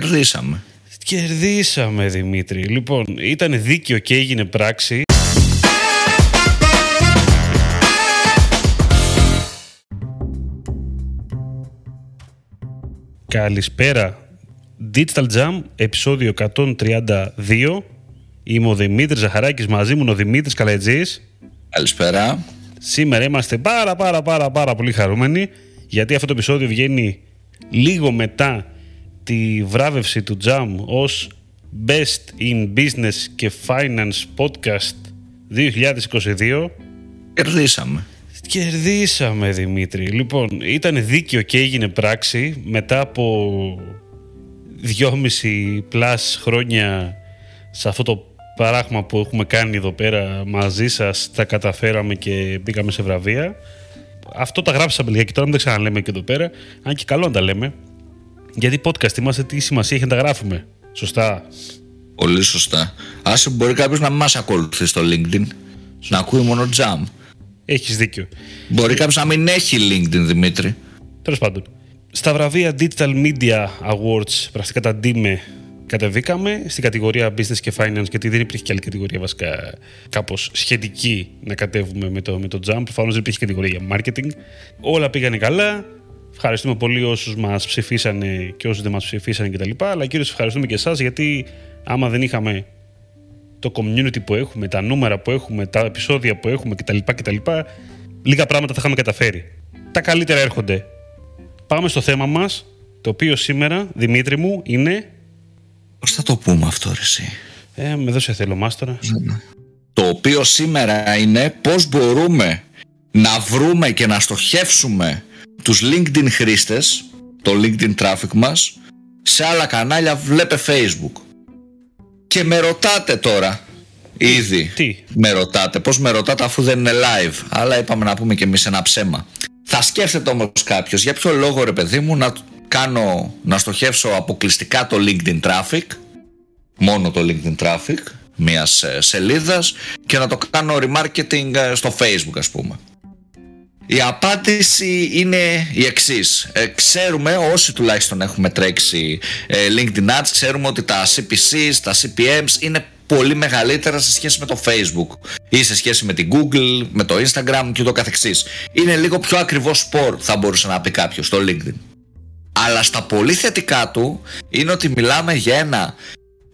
Κερδίσαμε. Κερδίσαμε, Δημήτρη. Λοιπόν, ήταν δίκαιο και έγινε πράξη. Καλησπέρα. Digital Jam, επεισόδιο 132. Είμαι ο Δημήτρης Ζαχαράκης, μαζί μου είναι ο Δημήτρης Καλετζής. Καλησπέρα. Σήμερα είμαστε πάρα πάρα πάρα πάρα πολύ χαρούμενοι γιατί αυτό το επεισόδιο βγαίνει λίγο μετά τη βράβευση του Jam ως Best in Business και Finance Podcast 2022. Κερδίσαμε. Κερδίσαμε Δημήτρη. Λοιπόν, ήταν δίκαιο και έγινε πράξη μετά από δυόμιση πλάς χρόνια σε αυτό το πράγμα που έχουμε κάνει εδώ πέρα μαζί σας τα καταφέραμε και μπήκαμε σε βραβεία. Αυτό τα γράψαμε λίγα και τώρα μην τα ξαναλέμε και εδώ πέρα. Αν και καλό να τα λέμε. Γιατί podcast είμαστε, τι σημασία έχει να τα γράφουμε. Σωστά. Πολύ σωστά. Άσε μπορεί κάποιος να μην μας ακολουθεί στο LinkedIn. Να ακούει μόνο jam. Έχεις δίκιο. Μπορεί κάποιος να μην έχει LinkedIn, Δημήτρη. Τέλος πάντων. Στα βραβεία Digital Media Awards, πρακτικά τα DIME, κατεβήκαμε στην κατηγορία Business και Finance, γιατί δεν υπήρχε και άλλη κατηγορία βασικά κάπως σχετική να κατέβουμε με το, με το Jump. Προφανώς δεν υπήρχε κατηγορία για marketing. Όλα πήγανε καλά. Ευχαριστούμε πολύ όσους μας ψηφίσανε και όσους δεν μας ψηφίσανε κτλ. Αλλά κυρίω ευχαριστούμε και εσάς γιατί άμα δεν είχαμε το community που έχουμε, τα νούμερα που έχουμε, τα επεισόδια που έχουμε κτλ. κτλ λίγα πράγματα θα είχαμε καταφέρει. Τα καλύτερα έρχονται. Πάμε στο θέμα μας, το οποίο σήμερα, Δημήτρη μου, είναι Πώς θα το πούμε αυτό, ρε, εσύ; Ε, με δώσε θέλω μάστορα. Το οποίο σήμερα είναι πώς μπορούμε να βρούμε και να στοχεύσουμε τους LinkedIn χρήστες, το LinkedIn traffic μας, σε άλλα κανάλια βλέπε Facebook. Και με ρωτάτε τώρα, ήδη, Τι; με ρωτάτε, πώς με ρωτάτε αφού δεν είναι live, αλλά είπαμε να πούμε και εμείς ένα ψέμα. Θα σκέφτεται όμως κάποιος, για ποιο λόγο ρε παιδί μου να κάνω, να στοχεύσω αποκλειστικά το LinkedIn traffic, μόνο το LinkedIn traffic μιας ε, σελίδας και να το κάνω remarketing ε, στο Facebook ας πούμε. Η απάντηση είναι η εξής. ξέρουμε, όσοι τουλάχιστον έχουμε τρέξει ε, LinkedIn Ads, ξέρουμε ότι τα CPCs, τα CPMs είναι πολύ μεγαλύτερα σε σχέση με το Facebook ή σε σχέση με την Google, με το Instagram και το καθεξής. Είναι λίγο πιο ακριβό σπορ θα μπορούσε να πει κάποιος στο LinkedIn. Αλλά στα πολύ θετικά του είναι ότι μιλάμε για ένα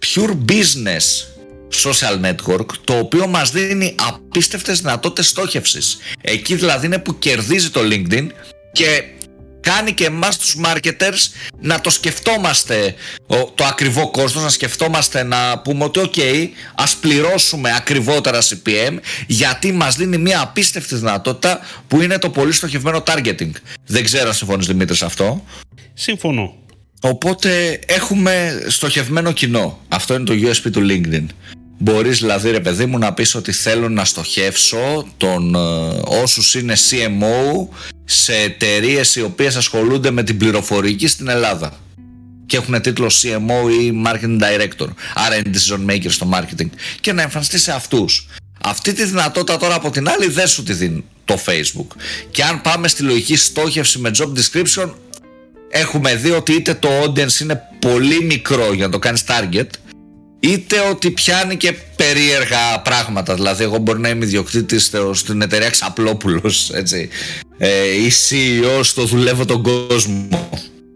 pure business social network το οποίο μας δίνει απίστευτες δυνατότητες στόχευσης. Εκεί δηλαδή είναι που κερδίζει το LinkedIn και κάνει και εμάς τους marketers να το σκεφτόμαστε το ακριβό κόστος, να σκεφτόμαστε να πούμε ότι ok, ας πληρώσουμε ακριβότερα CPM γιατί μας δίνει μια απίστευτη δυνατότητα που είναι το πολύ στοχευμένο targeting. Δεν ξέρω αν συμφωνείς Δημήτρης σε αυτό. Συμφωνώ. Οπότε έχουμε στοχευμένο κοινό. Αυτό είναι το USP του LinkedIn. Μπορείς δηλαδή ρε παιδί μου να πεις ότι θέλω να στοχεύσω τον, ε, όσους είναι CMO σε εταιρείες οι οποίες ασχολούνται με την πληροφορική στην Ελλάδα και έχουν τίτλο CMO ή Marketing Director, άρα είναι decision maker στο marketing και να εμφανιστεί σε αυτούς. Αυτή τη δυνατότητα τώρα από την άλλη δεν σου τη δίνει το Facebook. Και αν πάμε στη λογική στόχευση με job description έχουμε δει ότι είτε το audience είναι πολύ μικρό για να το κάνεις target είτε ότι πιάνει και περίεργα πράγματα. Δηλαδή, εγώ μπορεί να είμαι ιδιοκτήτης στην εταιρεία Ξαπλόπουλος, έτσι. Ε, ή CEO στο δουλεύω τον κόσμο.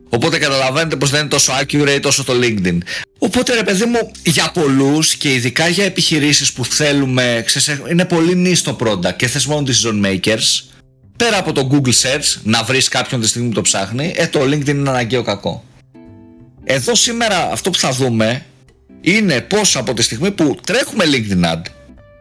Οπότε καταλαβαίνετε πως δεν είναι τόσο accurate όσο το LinkedIn. Οπότε ρε παιδί μου, για πολλούς και ειδικά για επιχειρήσεις που θέλουμε, ξέρεις, είναι πολύ νης το product και θες μόνο decision makers, πέρα από το Google Search, να βρεις κάποιον τη στιγμή που το ψάχνει, ε, το LinkedIn είναι αναγκαίο κακό. Εδώ σήμερα αυτό που θα δούμε είναι πως από τη στιγμή που τρέχουμε LinkedIn Ad,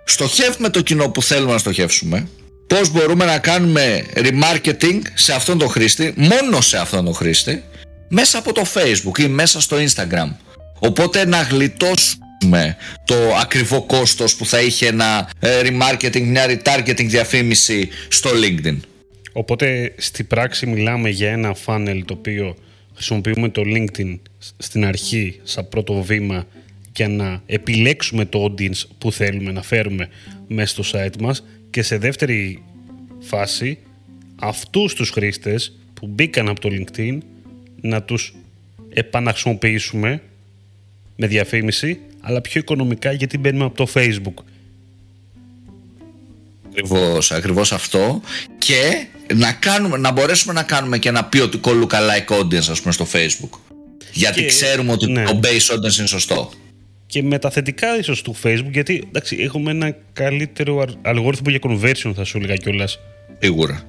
στοχεύουμε το κοινό που θέλουμε να στοχεύσουμε, πώς μπορούμε να κάνουμε remarketing σε αυτόν τον χρήστη, μόνο σε αυτόν τον χρήστη, μέσα από το Facebook ή μέσα στο Instagram. Οπότε να γλιτώσουμε το ακριβό κόστος που θα είχε ένα ε, remarketing, μια retargeting διαφήμιση στο LinkedIn. Οπότε στη πράξη μιλάμε για ένα funnel το οποίο χρησιμοποιούμε το LinkedIn στην αρχή σαν πρώτο βήμα για να επιλέξουμε το audience που θέλουμε να φέρουμε μέσα στο site μας και σε δεύτερη φάση αυτούς τους χρήστες που μπήκαν από το LinkedIn να τους επαναχρησιμοποιήσουμε με διαφήμιση, αλλά πιο οικονομικά γιατί μπαίνουμε από το Facebook. Ακριβώς, ακριβώς αυτό και να, κάνουμε, να μπορέσουμε να κάνουμε και ένα ποιοτικό lookalike audience ας πούμε στο facebook γιατί Και- ξέρουμε ότι ναι. το base audience είναι σωστό Και με τα θετικά ίσως του Facebook, γιατί εντάξει, έχουμε ένα καλύτερο αρ- αλγόριθμο για conversion, θα σου έλεγα κιόλας. σίγουρα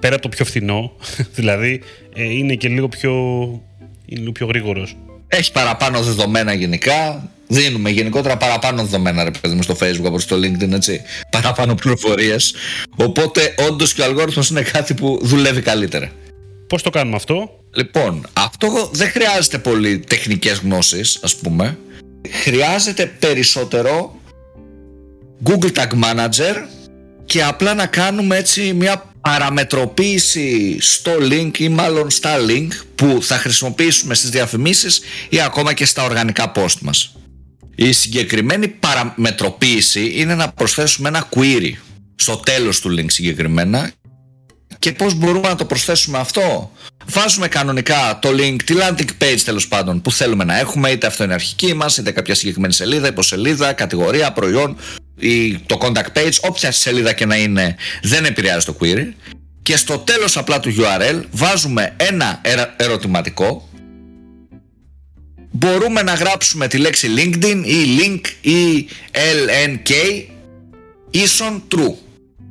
Πέρα από το πιο φθηνό, δηλαδή ε, είναι και λίγο πιο, είναι λίγο πιο γρήγορος. έχεις παραπάνω δεδομένα γενικά δίνουμε γενικότερα παραπάνω δεδομένα ρε παιδί μου στο facebook από στο linkedin έτσι παραπάνω πληροφορίες οπότε όντως και ο αλγόριθμος είναι κάτι που δουλεύει καλύτερα Πώς το κάνουμε αυτό; Λοιπόν, αυτό δεν χρειάζεται πολύ τεχνικές γνώσεις, ας πούμε. Χρειάζεται περισσότερο Google Tag Manager και απλά να κάνουμε έτσι μια παραμετροποίηση στο link ή μάλλον στα link που θα χρησιμοποιήσουμε στις διαφημίσεις ή ακόμα και στα οργανικά post μας. Η συγκεκριμένη παραμετροποίηση είναι να προσθέσουμε ένα query στο τέλος του link συγκεκριμένα και πώς μπορούμε να το προσθέσουμε αυτό; Βάζουμε κανονικά το link, τη landing page τέλος πάντων που θέλουμε να έχουμε, είτε αυτό είναι αρχική μας, είτε κάποια συγκεκριμένη σελίδα, υποσελίδα, κατηγορία, προϊόν ή το contact page, όποια σελίδα και να είναι δεν επηρεάζει το query. Και στο τέλος απλά του URL βάζουμε ένα ερα- ερωτηματικό μπορούμε να γράψουμε τη λέξη LinkedIn ή link ή LNK ίσον true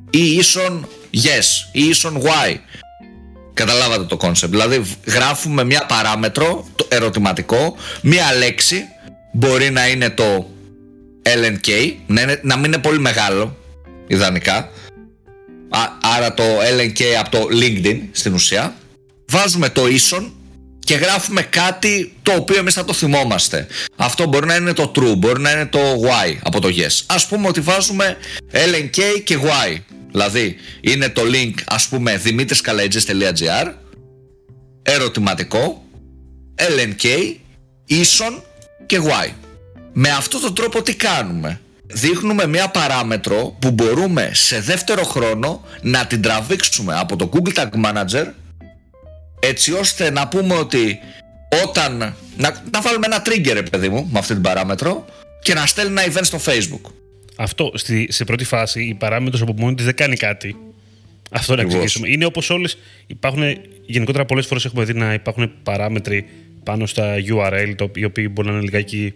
ή ίσον yes ή ίσον y καταλάβατε το concept δηλαδή γράφουμε μια παράμετρο το ερωτηματικό μια λέξη μπορεί να είναι το LNK να, είναι, να μην είναι πολύ μεγάλο ιδανικά Α, άρα το LNK από το LinkedIn στην ουσία βάζουμε το ίσον και γράφουμε κάτι το οποίο εμείς θα το θυμόμαστε. Αυτό μπορεί να είναι το true, μπορεί να είναι το y από το yes. Ας πούμε ότι βάζουμε lnk και y. Δηλαδή είναι το link ας πούμε δημήτρισκαλέτζες.gr ερωτηματικό lnk ίσον και y. Με αυτόν τον τρόπο τι κάνουμε; Δείχνουμε μια παράμετρο που μπορούμε σε δεύτερο χρόνο να την τραβήξουμε από το Google Tag Manager έτσι ώστε να πούμε ότι όταν. Να, να βάλουμε ένα trigger, ρε παιδί μου, με αυτή την παράμετρο και να στέλνει ένα event στο Facebook. Αυτό στη, σε πρώτη φάση η παράμετρος από μόνη της δεν κάνει κάτι. Αυτό να Ακριβώς. εξηγήσουμε. Είναι όπως όλες, υπάρχουν, γενικότερα πολλές φορές έχουμε δει να υπάρχουν παράμετροι πάνω στα URL, το, οι οποίοι μπορεί να είναι λιγάκι,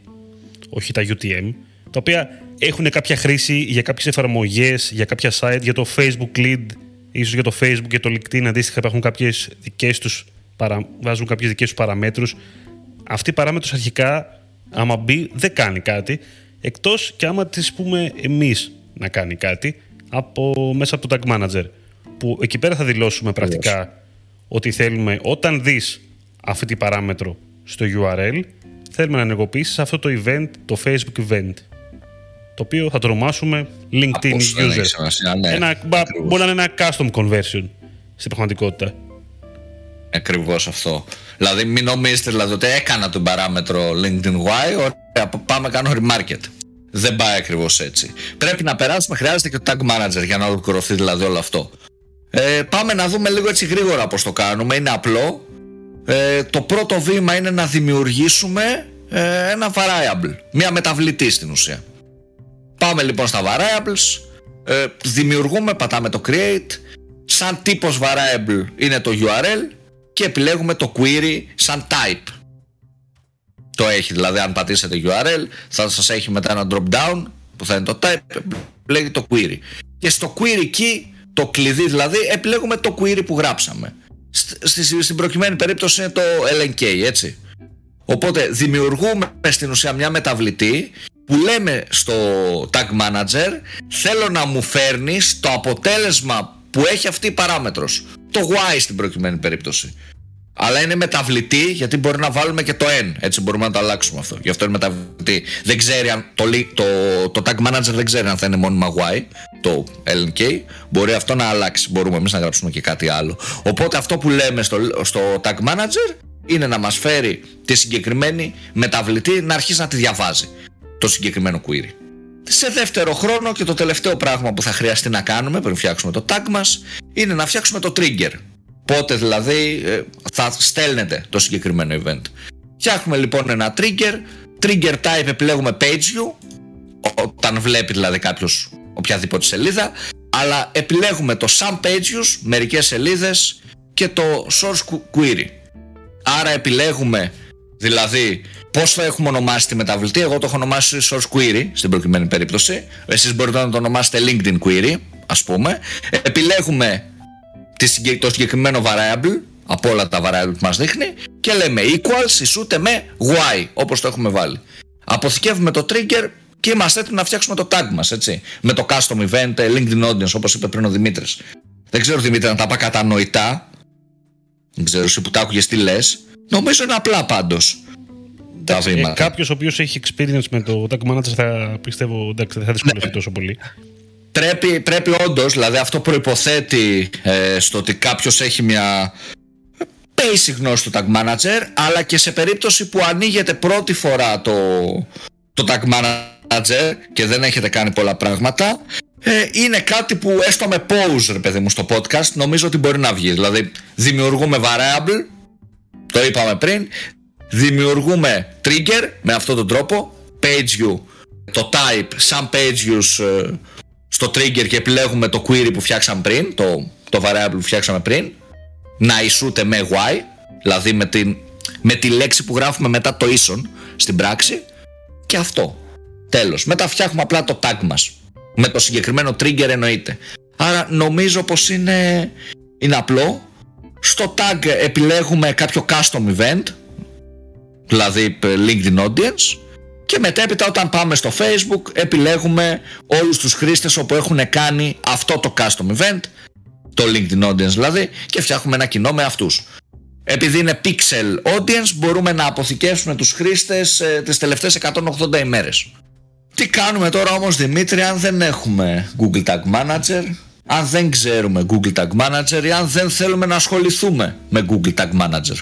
όχι τα UTM, τα οποία έχουν κάποια χρήση για κάποιες εφαρμογές, για κάποια site, για το Facebook Lead, ίσως για το Facebook και το LinkedIn αντίστοιχα υπάρχουν κάποιες δικές τους, παρα, βάζουν κάποιες δικές τους παραμέτρους. Αυτή η παράμετρος αρχικά, άμα μπει, δεν κάνει κάτι, εκτός και άμα τις πούμε εμείς να κάνει κάτι από, μέσα από το Tag Manager, που εκεί πέρα θα δηλώσουμε πρακτικά ότι θέλουμε όταν δεις αυτή την παράμετρο στο URL, θέλουμε να ενεργοποιήσεις αυτό το event, το Facebook event, το οποίο θα το ονομάσουμε LinkedIn Πώς δεν έχει User. σημασία, ναι. Ένα, μπα- Ακριβώς. μπορεί να είναι ένα custom conversion στην πραγματικότητα. Ακριβώς αυτό. Δηλαδή, μην νομίζετε δηλαδή, ότι έκανα την παράμετρο LinkedIn Y, ωραία, πάμε κάνω remarket. Δεν πάει ακριβώς έτσι. Πρέπει να περάσουμε, χρειάζεται και το tag manager για να ολοκληρωθεί δηλαδή όλο αυτό. Ε, πάμε να δούμε λίγο έτσι γρήγορα πώς το κάνουμε. Είναι απλό. Ε, το πρώτο βήμα είναι να δημιουργήσουμε ε, ένα variable. Μια μεταβλητή στην ουσία. Πάμε λοιπόν στα variables. Ε, δημιουργούμε, πατάμε το create. Σαν τύπος variable είναι το URL και επιλέγουμε το query σαν type. Το έχει δηλαδή αν πατήσετε URL θα σας έχει μετά ένα drop down που θα είναι το type, επιλέγει το query. Και στο query key, το κλειδί δηλαδή, επιλέγουμε το query που γράψαμε. Σ- στη- στην προκειμένη περίπτωση είναι το LNK, έτσι. Οπότε δημιουργούμε στην ουσία μια μεταβλητή που λέμε στο tag manager θέλω να μου φέρνεις το αποτέλεσμα που έχει αυτή η παράμετρος. Το y στην προκειμένη περίπτωση. Αλλά είναι μεταβλητή γιατί μπορεί να βάλουμε και το n. Έτσι μπορούμε να το αλλάξουμε αυτό. Γι' αυτό είναι μεταβλητή. Δεν ξέρει αν το, li- το, το tag manager δεν ξέρει αν θα είναι μόνιμα y, το lnk. Μπορεί αυτό να αλλάξει. Μπορούμε εμείς να γράψουμε και κάτι άλλο. Οπότε αυτό που λέμε στο, στο tag manager είναι να μας φέρει τη συγκεκριμένη μεταβλητή να αρχίσει να τη διαβάζει. Το συγκεκριμένο query. Σε δεύτερο χρόνο και το τελευταίο πράγμα που θα χρειαστεί να κάνουμε πριν φτιάξουμε το tag μας είναι να φτιάξουμε το trigger. Πότε δηλαδή ε, θα στέλνετε το συγκεκριμένο event. Φτιάχνουμε λοιπόν ένα trigger. Trigger type επιλέγουμε page view. Όταν βλέπει δηλαδή κάποιος οποιαδήποτε σελίδα. Αλλά επιλέγουμε το some page views, μερικές σελίδες και το source query. Άρα επιλέγουμε δηλαδή πώς θα έχουμε ονομάσει τη μεταβλητή. Εγώ το έχω ονομάσει source query στην προκειμένη περίπτωση. Εσείς μπορείτε να το ονομάσετε LinkedIn query ας πούμε. Επιλέγουμε το συγκεκριμένο variable από όλα τα variable που μας δείχνει και λέμε equals ισούται με y όπως το έχουμε βάλει. Αποθηκεύουμε το trigger και είμαστε έτοιμοι να φτιάξουμε το tag μας έτσι. Με το custom event, LinkedIn audience όπως είπε πριν ο Δημήτρης. Δεν ξέρω Δημήτρη να τα πάει κατανοητά. Δεν ξέρω εσύ που τα άκουγες τι λες. Νομίζω είναι απλά πάντως. τα βήματα. Ε, Κάποιος ο οποίος έχει experience με το tag manager θα πιστεύω εντάξει, δεν θα δυσκολευτεί ναι. τόσο πολύ. Πρέπει, πρέπει όντως, δηλαδή αυτό προποθέτει ε, στο ότι κάποιος έχει μια basic γνώση του tag manager, αλλά και σε περίπτωση που ανοίγεται πρώτη φορά το, το tag manager και δεν έχετε κάνει πολλά πράγματα, ε, είναι κάτι που έστω με pause, ρε παιδί μου, στο podcast, νομίζω ότι μπορεί να βγει. Δηλαδή, δημιουργούμε variable, το είπαμε πριν, δημιουργούμε trigger με αυτόν τον τρόπο, page view, το type, some page views ε, στο trigger και επιλέγουμε το query που φτιάξαμε πριν, το, το variable που φτιάξαμε πριν, να ισούται με y, δηλαδή με, την, με τη λέξη που γράφουμε μετά το ίσον στην πράξη και αυτό. Τέλος. Μετά φτιάχνουμε απλά το tag μας. Με το συγκεκριμένο trigger εννοείται. Άρα νομίζω πως είναι, είναι απλό. Στο tag επιλέγουμε κάποιο custom event, δηλαδή LinkedIn Audience και μετέπειτα όταν πάμε στο facebook επιλέγουμε όλους τους χρήστες όπου έχουν κάνει αυτό το custom event το LinkedIn audience δηλαδή και φτιάχνουμε ένα κοινό με αυτούς. Επειδή είναι pixel audience μπορούμε να αποθηκεύσουμε τους χρήστες ε, τις τελευταίες 180 ημέρες. Τι κάνουμε τώρα όμως Δημήτρη αν δεν έχουμε Google Tag Manager αν δεν ξέρουμε Google Tag Manager ή αν δεν θέλουμε να ασχοληθούμε με Google Tag Manager;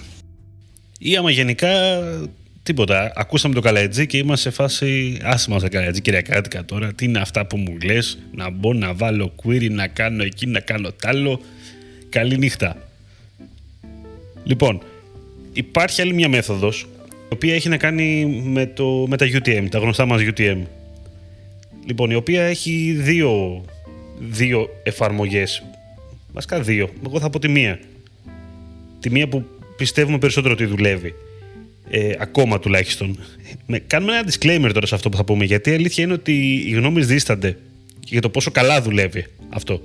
Ή άμα γενικά Τίποτα. Ακούσαμε το καλέτζι και είμαστε σε φάση. Άσημα στα καλέτζι, κυριακάτικα τώρα. Τι είναι αυτά που μου λες, να μπω να βάλω query, να κάνω εκεί, να κάνω τ' άλλο. Καλή νύχτα. Λοιπόν, υπάρχει άλλη μια μέθοδος, η οποία έχει να κάνει με, το, με τα UTM, τα γνωστά μας UTM. Λοιπόν, η οποία έχει δύο, δύο εφαρμογές. Βασικά δύο. Εγώ θα πω τη μία. Τη μία που πιστεύουμε περισσότερο ότι δουλεύει ε, ακόμα τουλάχιστον. Με, κάνουμε ένα disclaimer τώρα σε αυτό που θα πούμε, γιατί η αλήθεια είναι ότι οι γνώμες δίστανται για το πόσο καλά δουλεύει αυτό.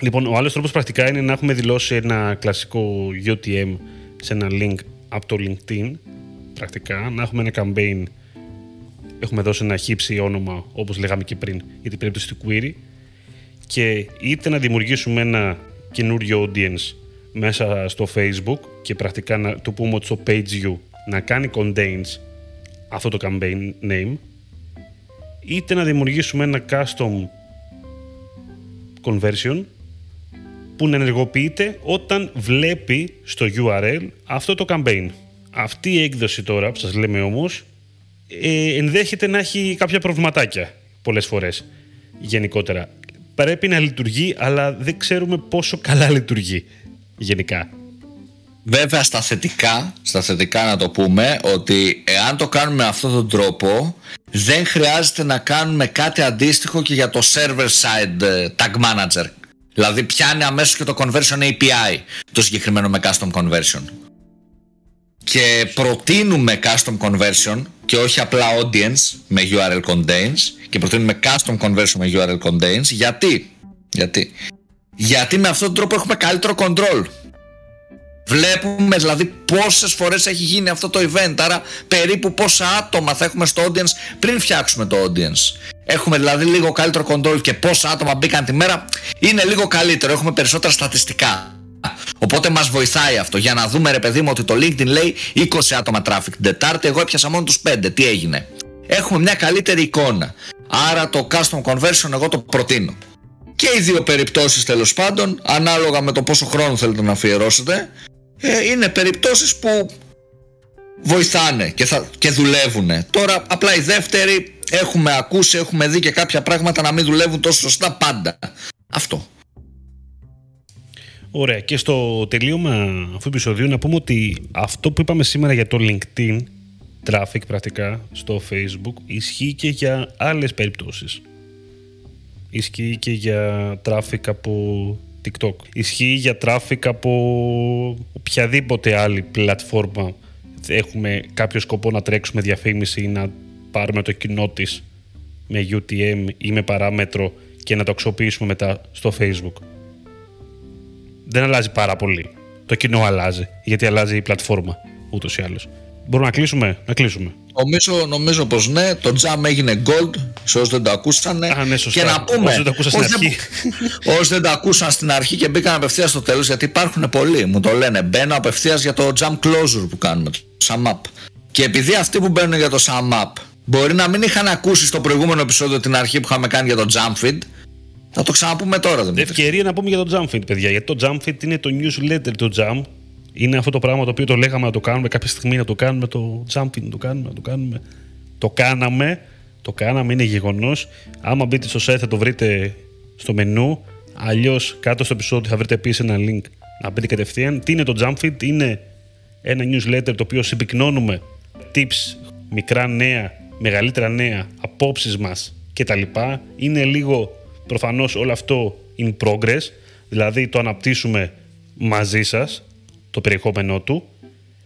Λοιπόν, ο άλλος τρόπος πρακτικά είναι να έχουμε δηλώσει ένα κλασικό UTM σε ένα link από το LinkedIn, πρακτικά, να έχουμε ένα campaign, έχουμε δώσει ένα χύψη όνομα, όπως λέγαμε και πριν, για την περίπτωση του query, και είτε να δημιουργήσουμε ένα καινούριο audience μέσα στο Facebook και πρακτικά να του πούμε ότι στο page you να κάνει contains αυτό το campaign name είτε να δημιουργήσουμε ένα custom conversion που να ενεργοποιείται όταν βλέπει στο URL αυτό το campaign. Αυτή η έκδοση τώρα που σας λέμε όμως ε, ενδέχεται να έχει κάποια προβληματάκια πολλές φορές γενικότερα. Πρέπει να λειτουργεί αλλά δεν ξέρουμε πόσο καλά λειτουργεί γενικά. Βέβαια στα θετικά, στα θετικά να το πούμε ότι εάν το κάνουμε με αυτόν τον τρόπο δεν χρειάζεται να κάνουμε κάτι αντίστοιχο και για το server side ε, tag manager. Δηλαδή πιάνει αμέσως και το conversion API το συγκεκριμένο με custom conversion. Και προτείνουμε custom conversion και όχι απλά audience με URL contains και προτείνουμε custom conversion με URL contains γιατί, γιατί, γιατί με αυτόν τον τρόπο έχουμε καλύτερο control Βλέπουμε δηλαδή πόσες φορές έχει γίνει αυτό το event. Άρα περίπου πόσα άτομα θα έχουμε στο audience πριν φτιάξουμε το audience. Έχουμε δηλαδή λίγο καλύτερο control και πόσα άτομα μπήκαν τη μέρα. Είναι λίγο καλύτερο. Έχουμε περισσότερα στατιστικά. Οπότε μας βοηθάει αυτό για να δούμε ρε παιδί μου ότι το LinkedIn λέει 20 άτομα traffic την Τετάρτη. Εγώ έπιασα μόνο τους 5. Τι έγινε; Έχουμε μια καλύτερη εικόνα. Άρα το custom conversion εγώ το προτείνω. Και οι δύο περιπτώσεις τέλος πάντων, ανάλογα με το πόσο χρόνο θέλετε να αφιερώσετε, ε, είναι περιπτώσεις που βοηθάνε και, θα, και δουλεύουν. Τώρα απλά η δεύτερη έχουμε ακούσει, έχουμε δει και κάποια πράγματα να μην δουλεύουν τόσο σωστά πάντα. Αυτό. Ωραία. Και στο τελείωμα αυτού του επεισοδίου να πούμε ότι αυτό που είπαμε σήμερα για το LinkedIn traffic πρακτικά στο Facebook ισχύει και για άλλες περιπτώσεις. Ισχύει και για traffic από TikTok. Ισχύει για traffic από οποιαδήποτε άλλη πλατφόρμα έχουμε κάποιο σκοπό να τρέξουμε διαφήμιση ή να πάρουμε το κοινό της με UTM ή με παράμετρο και να το αξιοποιήσουμε μετά στο Facebook. Δεν αλλάζει πάρα πολύ. Το κοινό αλλάζει, γιατί αλλάζει η πλατφόρμα ούτως ή άλλως. Μπορούμε να κλείσουμε, να κλείσουμε. Νομίζω, νομίζω πως ναι, το jam έγινε gold, σε όσοι δεν το ακούσανε. Α, ναι, σωστά. Και να πούμε, Όσοι δεν το ακούσαν στην αρχή. όσοι δεν το ακούσαν στην αρχή και μπήκαν απευθείας στο τέλος, γιατί υπάρχουν πολλοί, μου το λένε, μπαίνω απευθείας για το jam closure που κάνουμε, το sum up. Και επειδή αυτοί που μπαίνουν για το sum up μπορεί να μην είχαν ακούσει στο προηγούμενο επεισόδιο την αρχή που είχαμε κάνει για το jump feed, θα το ξαναπούμε τώρα. Δεν Ευκαιρία να πούμε για το jump feed, παιδιά. Γιατί το jump feed είναι το newsletter του jump είναι αυτό το πράγμα το οποίο το λέγαμε να το κάνουμε κάποια στιγμή, να το κάνουμε το jumping, να το κάνουμε, να το κάνουμε. Το κάναμε, το κάναμε, είναι γεγονός. Άμα μπείτε στο site θα το βρείτε στο μενού. Αλλιώς κάτω στο επεισόδιο θα βρείτε επίσης ένα link να μπείτε κατευθείαν. Τι είναι το Jumpfit, είναι ένα newsletter το οποίο συμπυκνώνουμε tips, μικρά νέα, μεγαλύτερα νέα, απόψεις μας κτλ. Είναι λίγο προφανώς όλο αυτό in progress, δηλαδή το αναπτύσσουμε μαζί σας το περιεχόμενό του.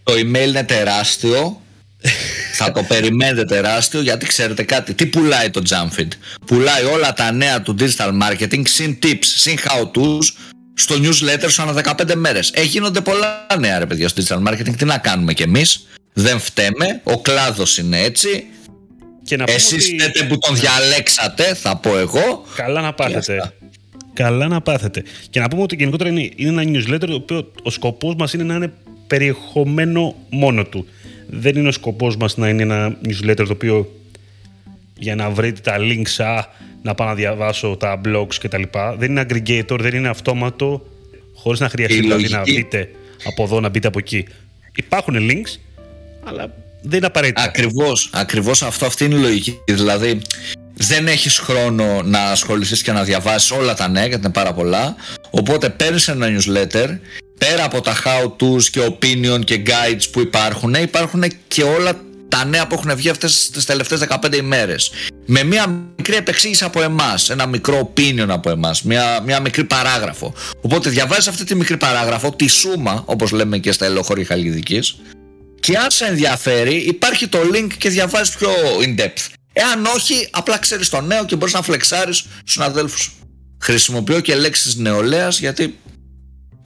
Το email είναι τεράστιο. θα το περιμένετε τεράστιο γιατί ξέρετε κάτι. Τι πουλάει το Jamfeed. Πουλάει όλα τα νέα του digital marketing συν tips, συν how to's στο newsletter σου ανά 15 μέρες. Ε, γίνονται πολλά νέα ρε παιδιά στο digital marketing. Τι να κάνουμε κι εμείς; Δεν φταίμε. Ο κλάδος είναι έτσι. Και να Εσείς ότι... που τον διαλέξατε, θα πω εγώ. Καλά να πάθετε καλά να πάθετε. Και να πούμε ότι γενικότερα είναι, είναι ένα newsletter το οποίο ο σκοπός μας είναι να είναι περιεχομένο μόνο του. Δεν είναι ο σκοπός μας να είναι ένα newsletter το οποίο για να βρείτε τα links, α, να πάω να διαβάσω τα blogs κτλ. Δεν είναι aggregator, δεν είναι αυτόματο, χωρίς να χρειαστεί δηλαδή να μπείτε από εδώ, να μπείτε από εκεί. Υπάρχουν links, αλλά δεν είναι απαραίτητα. Ακριβώς, ακριβώς αυτό, αυτή είναι η λογική. Δηλαδή, δεν έχεις χρόνο να ασχοληθείς και να διαβάσεις όλα τα νέα γιατί είναι πάρα πολλά. Οπότε παίρνεις ένα newsletter πέρα από τα how to's και opinion και guides που υπάρχουν υπάρχουν και όλα τα νέα που έχουν βγει αυτές τις τελευταίες 15 ημέρες. Με μια μικρή επεξήγηση από εμάς ένα μικρό opinion από εμάς μια, μια μικρή παράγραφο. Οπότε διαβάζεις αυτή τη μικρή παράγραφο τη σούμα όπως λέμε και στα ελοχώρια Χαλκιδικής και αν σε ενδιαφέρει υπάρχει το link και διαβάζεις πιο in depth Εάν όχι, απλά ξέρεις το νέο και μπορείς να φλεξάρεις στου αδέλφου. Χρησιμοποιώ και λέξεις νεολαίας γιατί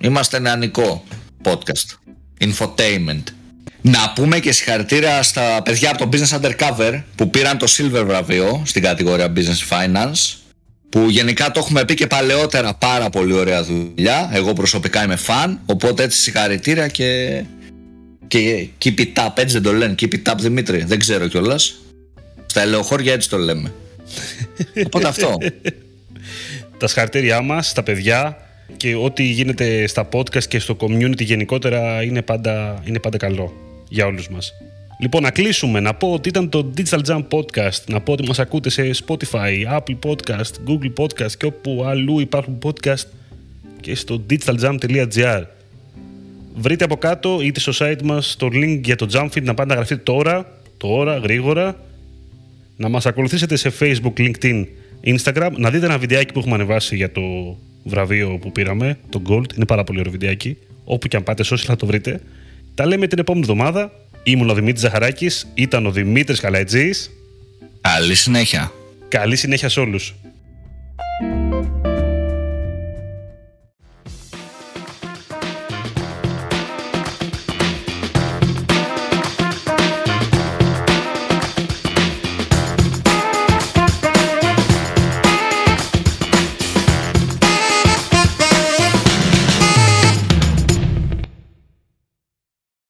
είμαστε νεανικό podcast. Infotainment. Να πούμε και συγχαρητήρια στα παιδιά από το Business Undercover που πήραν το Silver βραβείο στην κατηγορία Business Finance που γενικά το έχουμε πει και παλαιότερα πάρα πολύ ωραία δουλειά εγώ προσωπικά είμαι φαν οπότε έτσι συγχαρητήρια και και keep it up έτσι δεν το λένε keep it up Δημήτρη δεν ξέρω κιόλας στα ελαιοχώρια έτσι το λέμε. Οπότε αυτό. Τα συγχαρητήριά μας στα παιδιά και ό,τι γίνεται στα podcast και στο community γενικότερα είναι πάντα, είναι πάντα καλό για όλους μας. Λοιπόν, να κλείσουμε. Να πω ότι ήταν το Digital Jam Podcast. Να πω ότι μας ακούτε σε Spotify, Apple Podcast, Google Podcast και όπου αλλού υπάρχουν podcast και στο digitaljam.gr. Βρείτε από κάτω είτε στο site μας το link για το Jamfit να πάτε να γραφτείτε τώρα, τώρα, γρήγορα να μας ακολουθήσετε σε Facebook, LinkedIn, Instagram, να δείτε ένα βιντεάκι που έχουμε ανεβάσει για το βραβείο που πήραμε, το Gold. Είναι πάρα πολύ ωραίο βιντεάκι. Όπου και αν πάτε, social θα το βρείτε. Τα λέμε την επόμενη εβδομάδα. Ήμουν ο Δημήτρης Ζαχαράκης, ήταν ο Δημήτρης Καλατζής. Καλή συνέχεια. Καλή συνέχεια σε όλους.